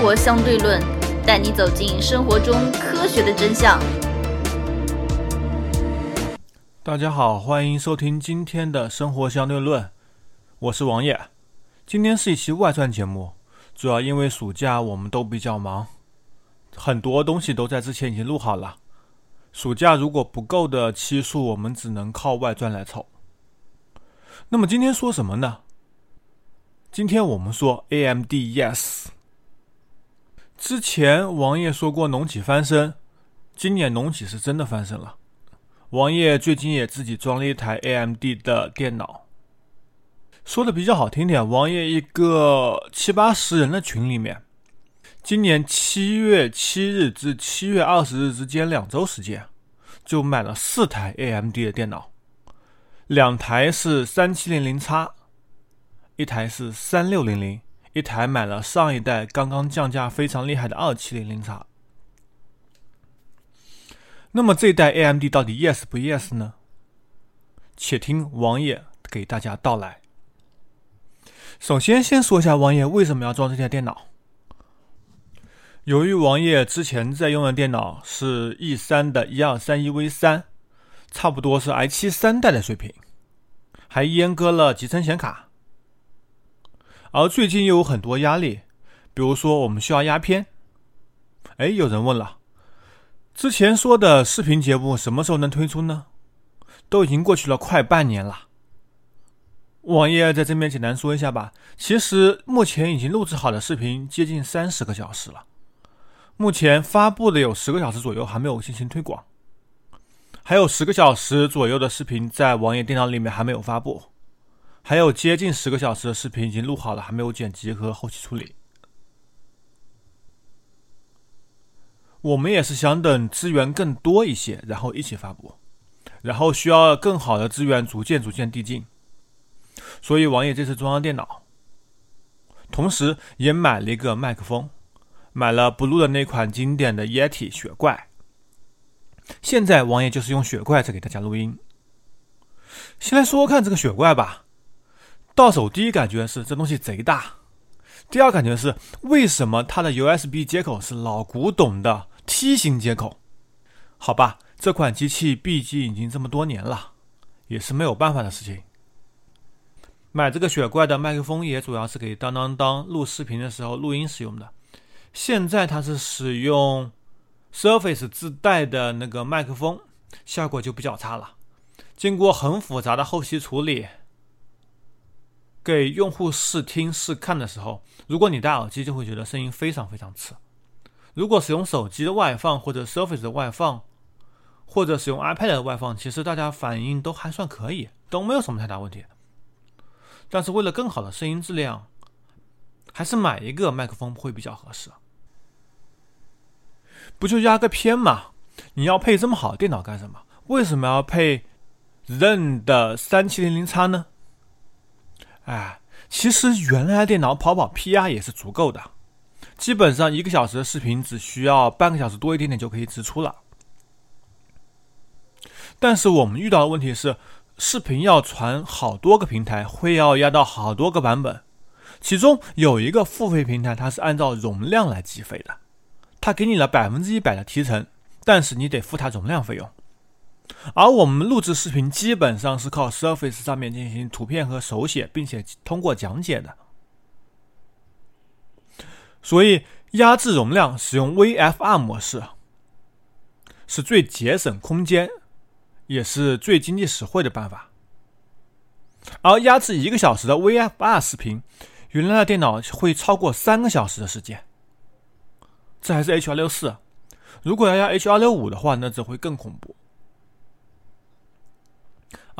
活相对论》，带你走进生活中科学的真相。大家好，欢迎收听今天的生活相对论，我是王爷。今天是一期外传节目，主要因为暑假我们都比较忙，很多东西都在之前已经录好了。暑假如果不够的期数，我们只能靠外传来凑。那么今天说什么呢？今天我们说 AMD Yes。之前王爷说过农企翻身，今年农企是真的翻身了。王爷最近也自己装了一台 AMD 的电脑。说的比较好听点，王爷一个七八十人的群里面。今年七月七日至七月二十日之间两周时间，就买了四台 AMD 的电脑，两台是三七零零 X，一台是三六零零，一台买了上一代刚刚降价非常厉害的二七零零 X。那么这一代 AMD 到底 yes 不 yes 呢？且听王爷给大家道来。首先，先说一下王爷为什么要装这台电脑。由于王爷之前在用的电脑是 E 三的一二三一 V 三，差不多是 i 七三代的水平，还阉割了集成显卡。而最近又有很多压力，比如说我们需要压片。哎，有人问了，之前说的视频节目什么时候能推出呢？都已经过去了快半年了。王爷在这边简单说一下吧，其实目前已经录制好的视频接近三十个小时了。目前发布的有十个小时左右还没有进行推广，还有十个小时左右的视频在网页电脑里面还没有发布，还有接近十个小时的视频已经录好了，还没有剪辑和后期处理。我们也是想等资源更多一些，然后一起发布，然后需要更好的资源逐渐逐渐递进。所以王爷这次装了电脑，同时也买了一个麦克风。买了 Blue 的那款经典的 Yeti 雪怪，现在王爷就是用雪怪在给大家录音。先来说说看这个雪怪吧，到手第一感觉是这东西贼大，第二感觉是为什么它的 USB 接口是老古董的梯形接口？好吧，这款机器毕竟已经这么多年了，也是没有办法的事情。买这个雪怪的麦克风也主要是给当当当录视频的时候录音使用的。现在它是使用 Surface 自带的那个麦克风，效果就比较差了。经过很复杂的后期处理，给用户试听试看的时候，如果你戴耳机，就会觉得声音非常非常次。如果使用手机的外放或者 Surface 的外放，或者使用 iPad 的外放，其实大家反应都还算可以，都没有什么太大问题。但是为了更好的声音质量，还是买一个麦克风会比较合适。不就压个片嘛？你要配这么好的电脑干什么？为什么要配 Zen 的三七零零 X 呢？哎，其实原来电脑跑跑 PR 也是足够的，基本上一个小时的视频只需要半个小时多一点点就可以直出了。但是我们遇到的问题是，视频要传好多个平台，会要压到好多个版本，其中有一个付费平台，它是按照容量来计费的。它给你了百分之一百的提成，但是你得付它容量费用。而我们录制视频基本上是靠 Surface 上面进行图片和手写，并且通过讲解的。所以压制容量使用 VFR 模式是最节省空间，也是最经济实惠的办法。而压制一个小时的 VFR 视频，原来的电脑会超过三个小时的时间。这还是 H 二六四，如果要压 H 二六五的话，那只会更恐怖。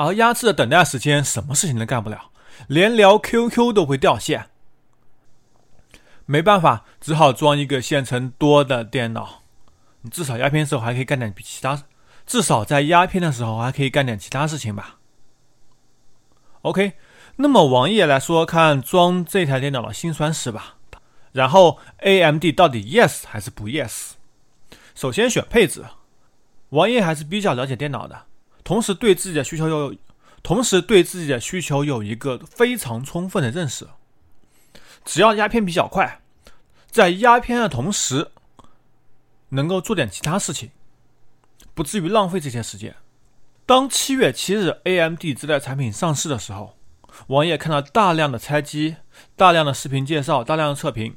而压制的等待时间，什么事情都干不了，连聊 QQ 都会掉线。没办法，只好装一个线程多的电脑。你至少压片时候还可以干点比其他，至少在压片的时候还可以干点其他事情吧。OK，那么王爷来说看装这台电脑的辛酸史吧。然后，AMD 到底 yes 还是不 yes？首先选配置，王爷还是比较了解电脑的，同时对自己的需求有，同时对自己的需求有一个非常充分的认识。只要压片比较快，在压片的同时，能够做点其他事情，不至于浪费这些时间。当七月七日 AMD 这代产品上市的时候，网页看到大量的拆机、大量的视频介绍、大量的测评，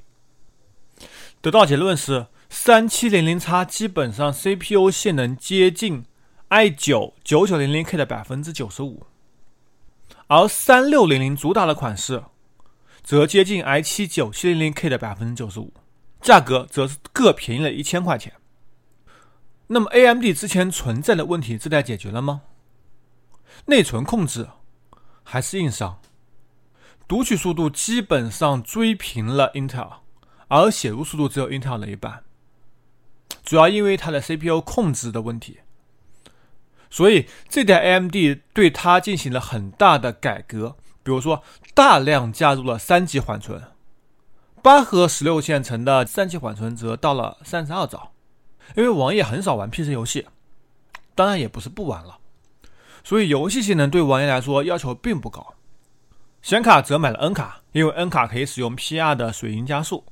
得到结论是三七零零 X 基本上 CPU 性能接近 i 九九九零零 K 的百分之九十五，而三六零零主打的款式。则接近 i 七九七零零 K 的百分之九十五，价格则是各便宜了一千块钱。那么 AMD 之前存在的问题这代解决了吗？内存控制还是硬伤，读取速度基本上追平了 Intel，而写入速度只有 Intel 的一半。主要因为它的 CPU 控制的问题，所以这代 AMD 对它进行了很大的改革。比如说，大量加入了三级缓存，八核十六线程的三级缓存则到了三十二兆。因为王爷很少玩 PC 游戏，当然也不是不玩了，所以游戏性能对王爷来说要求并不高。显卡则买了 N 卡，因为 N 卡可以使用 PR 的水银加速。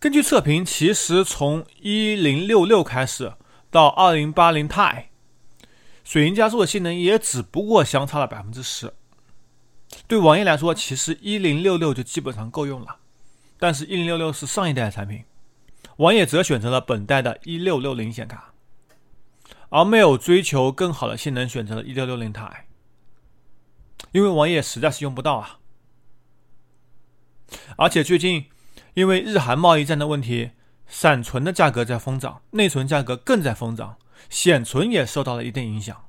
根据测评，其实从一零六六开始到二零八零 Ti，水银加速的性能也只不过相差了百分之十。对网易来说，其实一零六六就基本上够用了，但是，一零六六是上一代的产品，网页则选择了本代的一六六零显卡，而没有追求更好的性能，选择了一六六零 Ti，因为网页实在是用不到啊。而且最近因为日韩贸易战的问题，闪存的价格在疯涨，内存价格更在疯涨，显存也受到了一定影响，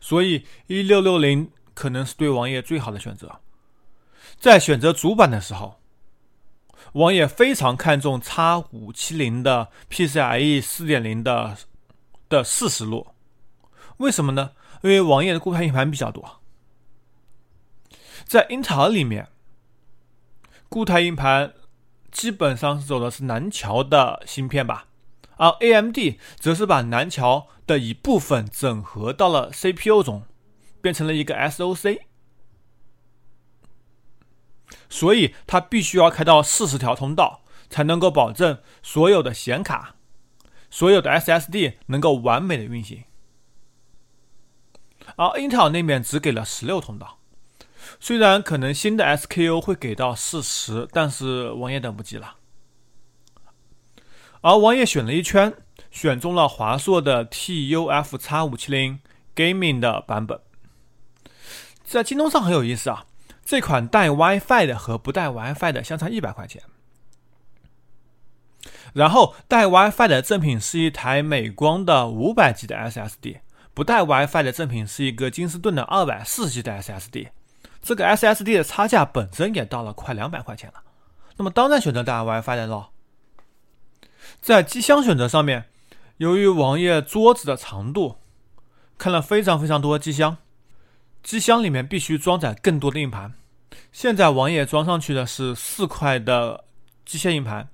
所以一六六零。可能是对王爷最好的选择。在选择主板的时候，王爷非常看重 X 五七零的 PCIe 四点零的的四十路。为什么呢？因为王爷的固态硬盘比较多。在英特尔里面，固态硬盘基本上是走的是南桥的芯片吧，而 AMD 则是把南桥的一部分整合到了 CPU 中。变成了一个 SOC，所以它必须要开到四十条通道，才能够保证所有的显卡、所有的 SSD 能够完美的运行。而 Intel 那边只给了十六通道，虽然可能新的 SKU 会给到四十，但是我也等不及了。而王爷选了一圈，选中了华硕的 TUF X 五七零 Gaming 的版本。在京东上很有意思啊，这款带 WiFi 的和不带 WiFi 的相差一百块钱。然后带 WiFi 的赠品是一台美光的五百 G 的 SSD，不带 WiFi 的赠品是一个金士顿的二百四十 G 的 SSD。这个 SSD 的差价本身也到了快两百块钱了，那么当然选择带 WiFi 的喽。在机箱选择上面，由于王爷桌子的长度，看了非常非常多机箱。机箱里面必须装载更多的硬盘。现在王爷装上去的是四块的机械硬盘，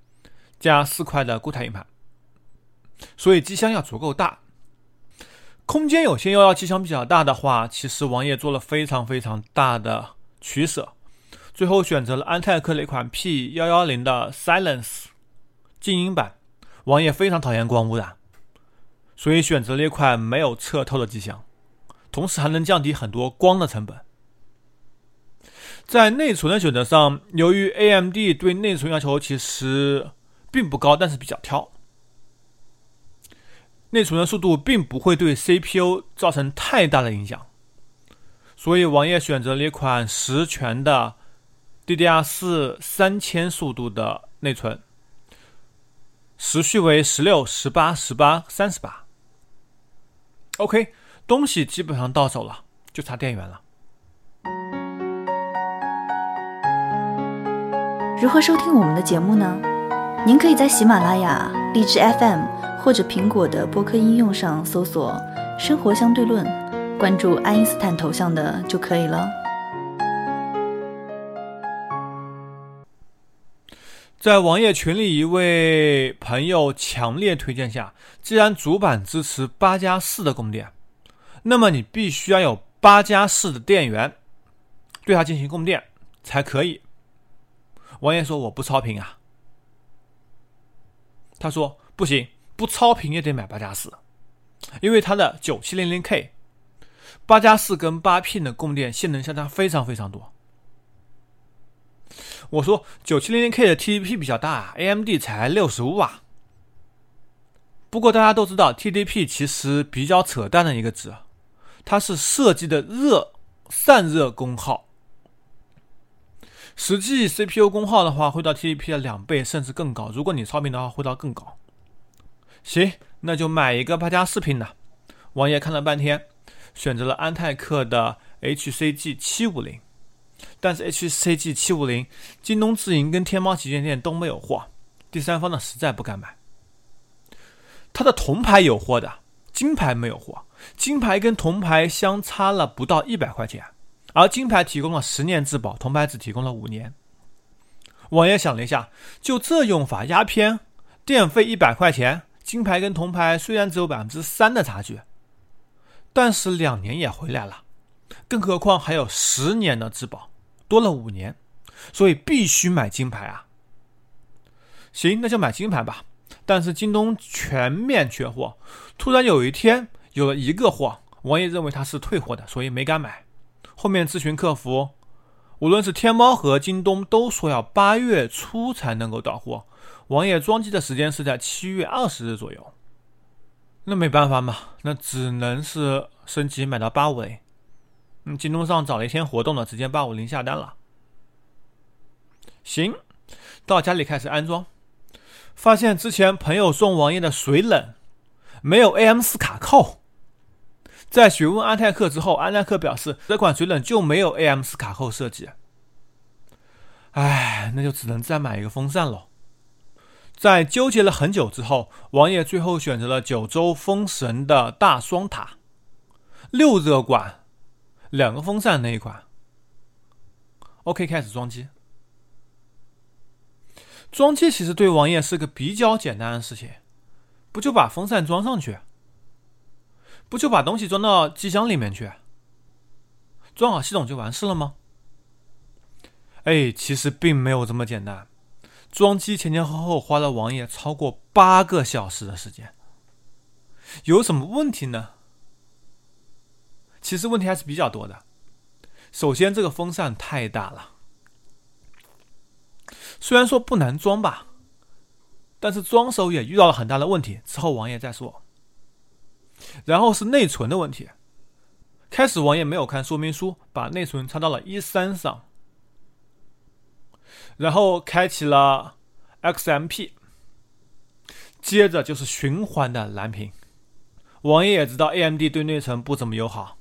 加四块的固态硬盘，所以机箱要足够大。空间有限又要机箱比较大的话，其实王爷做了非常非常大的取舍，最后选择了安泰克的一款 P 幺幺零的 Silence 静音版。网页非常讨厌光污染，所以选择了一款没有侧透的机箱。同时还能降低很多光的成本。在内存的选择上，由于 AMD 对内存要求其实并不高，但是比较挑，内存的速度并不会对 CPU 造成太大的影响，所以网页选择了一款十全的 DDR4 三千速度的内存，时序为十六、十八、十八、三十八。OK。东西基本上到手了，就差电源了。如何收听我们的节目呢？您可以在喜马拉雅、荔枝 FM 或者苹果的播客应用上搜索“生活相对论”，关注爱因斯坦头像的就可以了。在王爷群里，一位朋友强烈推荐下，既然主板支持八加四的供电。那么你必须要有八加四的电源，对它进行供电才可以。王爷说我不超频啊。他说不行，不超频也得买八加四，因为它的九七零零 K 八加四跟八 P 的供电性能相差非常非常多。我说九七零零 K 的 TDP 比较大，AMD 才六十五瓦。不过大家都知道，TDP 其实比较扯淡的一个值，它是设计的热散热功耗，实际 CPU 功耗的话会到 TDP 的两倍甚至更高。如果你超频的话，会到更高。行，那就买一个八加四频的。王爷看了半天，选择了安泰克的 HCG 七五零，但是 HCG 七五零，京东自营跟天猫旗舰店都没有货，第三方的实在不敢买。它的铜牌有货的，金牌没有货。金牌跟铜牌相差了不到一百块钱，而金牌提供了十年质保，铜牌只提供了五年。王爷想了一下，就这用法，压片电费一百块钱，金牌跟铜牌虽然只有百分之三的差距，但是两年也回来了，更何况还有十年的质保，多了五年，所以必须买金牌啊！行，那就买金牌吧。但是京东全面缺货，突然有一天有了一个货，王爷认为他是退货的，所以没敢买。后面咨询客服，无论是天猫和京东都说要八月初才能够到货，王爷装机的时间是在七月二十日左右。那没办法嘛，那只能是升级买到八五零。嗯，京东上找了一天活动的，直接八五零下单了。行，到家里开始安装。发现之前朋友送王爷的水冷没有 AM4 卡扣，在询问安泰克之后，安泰克表示这款水冷就没有 AM4 卡扣设计。唉，那就只能再买一个风扇喽。在纠结了很久之后，王爷最后选择了九州风神的大双塔，六热管，两个风扇那一款。OK，开始装机。装机其实对王爷是个比较简单的事情，不就把风扇装上去，不就把东西装到机箱里面去，装好系统就完事了吗？哎，其实并没有这么简单，装机前前后后花了王爷超过八个小时的时间。有什么问题呢？其实问题还是比较多的。首先，这个风扇太大了。虽然说不难装吧，但是装手也遇到了很大的问题。之后王爷再说。然后是内存的问题。开始王爷没有看说明书，把内存插到了一三上，然后开启了 XMP，接着就是循环的蓝屏。王爷也知道 AMD 对内存不怎么友好，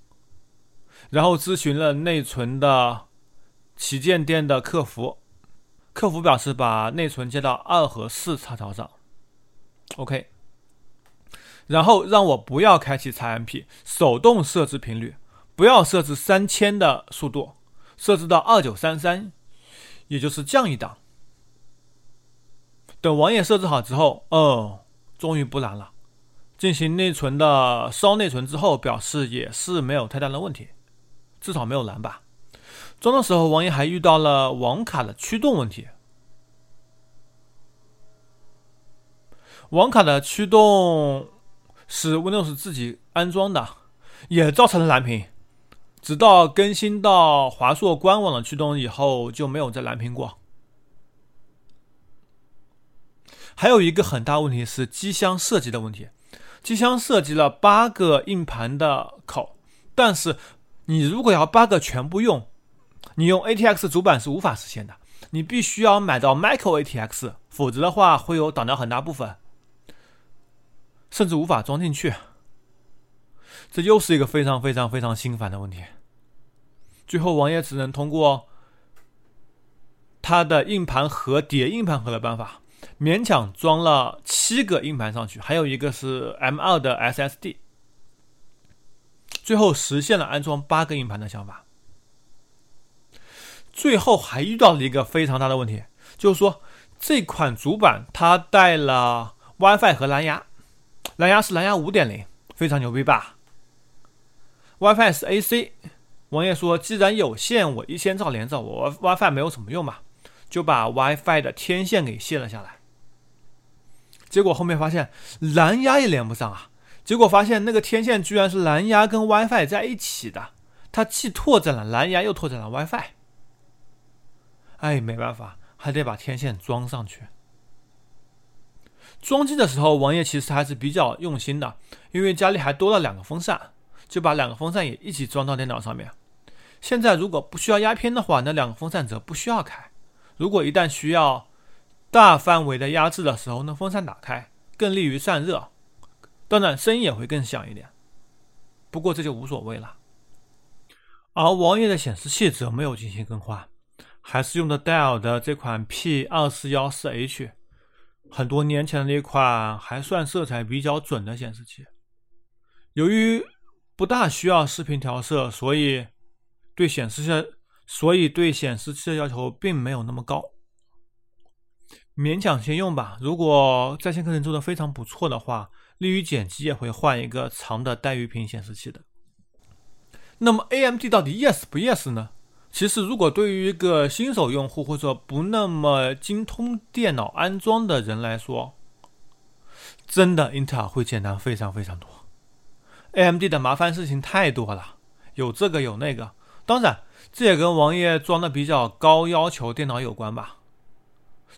然后咨询了内存的旗舰店的客服。客服表示把内存接到二和四插槽上，OK，然后让我不要开启 XMP，手动设置频率，不要设置三千的速度，设置到二九三三，也就是降一档。等王爷设置好之后，哦，终于不燃了。进行内存的烧内存之后，表示也是没有太大的问题，至少没有蓝吧。装的时候，王爷还遇到了网卡的驱动问题。网卡的驱动是 Windows 自己安装的，也造成了蓝屏。直到更新到华硕官网的驱动以后，就没有再蓝屏过。还有一个很大问题是机箱设计的问题，机箱设计了八个硬盘的口，但是你如果要八个全部用。你用 ATX 主板是无法实现的，你必须要买到 Micro ATX，否则的话会有挡掉很大部分，甚至无法装进去。这又是一个非常非常非常心烦的问题。最后王爷只能通过他的硬盘盒叠硬盘盒的办法，勉强装了七个硬盘上去，还有一个是 M2 的 SSD，最后实现了安装八个硬盘的想法。最后还遇到了一个非常大的问题，就是说这款主板它带了 WiFi 和蓝牙，蓝牙是蓝牙五点零，非常牛逼吧？WiFi 是 AC。王爷说，既然有线，我一千兆连着，我 WiFi 没有什么用嘛，就把 WiFi 的天线给卸了下来。结果后面发现蓝牙也连不上啊！结果发现那个天线居然是蓝牙跟 WiFi 在一起的，它既拓展了蓝牙，又拓展了 WiFi。哎，没办法，还得把天线装上去。装机的时候，王爷其实还是比较用心的，因为家里还多了两个风扇，就把两个风扇也一起装到电脑上面。现在如果不需要压片的话，那两个风扇则不需要开。如果一旦需要大范围的压制的时候，那风扇打开更利于散热，当然声音也会更响一点。不过这就无所谓了。而王爷的显示器则没有进行更换，还是用的戴尔的这款 P 二四幺四 H。很多年前的那款还算色彩比较准的显示器，由于不大需要视频调色，所以对显示器所以对显示器的要求并没有那么高，勉强先用吧。如果在线课程做的非常不错的话，利于剪辑也会换一个长的带鱼屏显示器的。那么 AMD 到底 yes 不 yes 呢？其实，如果对于一个新手用户或者不那么精通电脑安装的人来说，真的英特尔会简单非常非常多。AMD 的麻烦事情太多了，有这个有那个，当然这也跟王爷装的比较高要求电脑有关吧。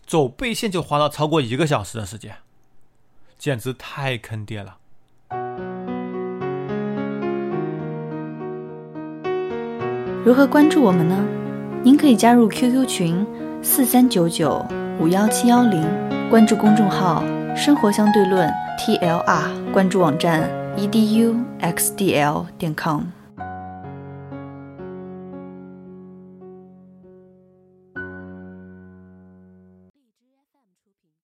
走背线就花了超过一个小时的时间，简直太坑爹了。如何关注我们呢？您可以加入 QQ 群四三九九五幺七幺零，关注公众号“生活相对论 ”TLR，关注网站 eduxdl 点 com。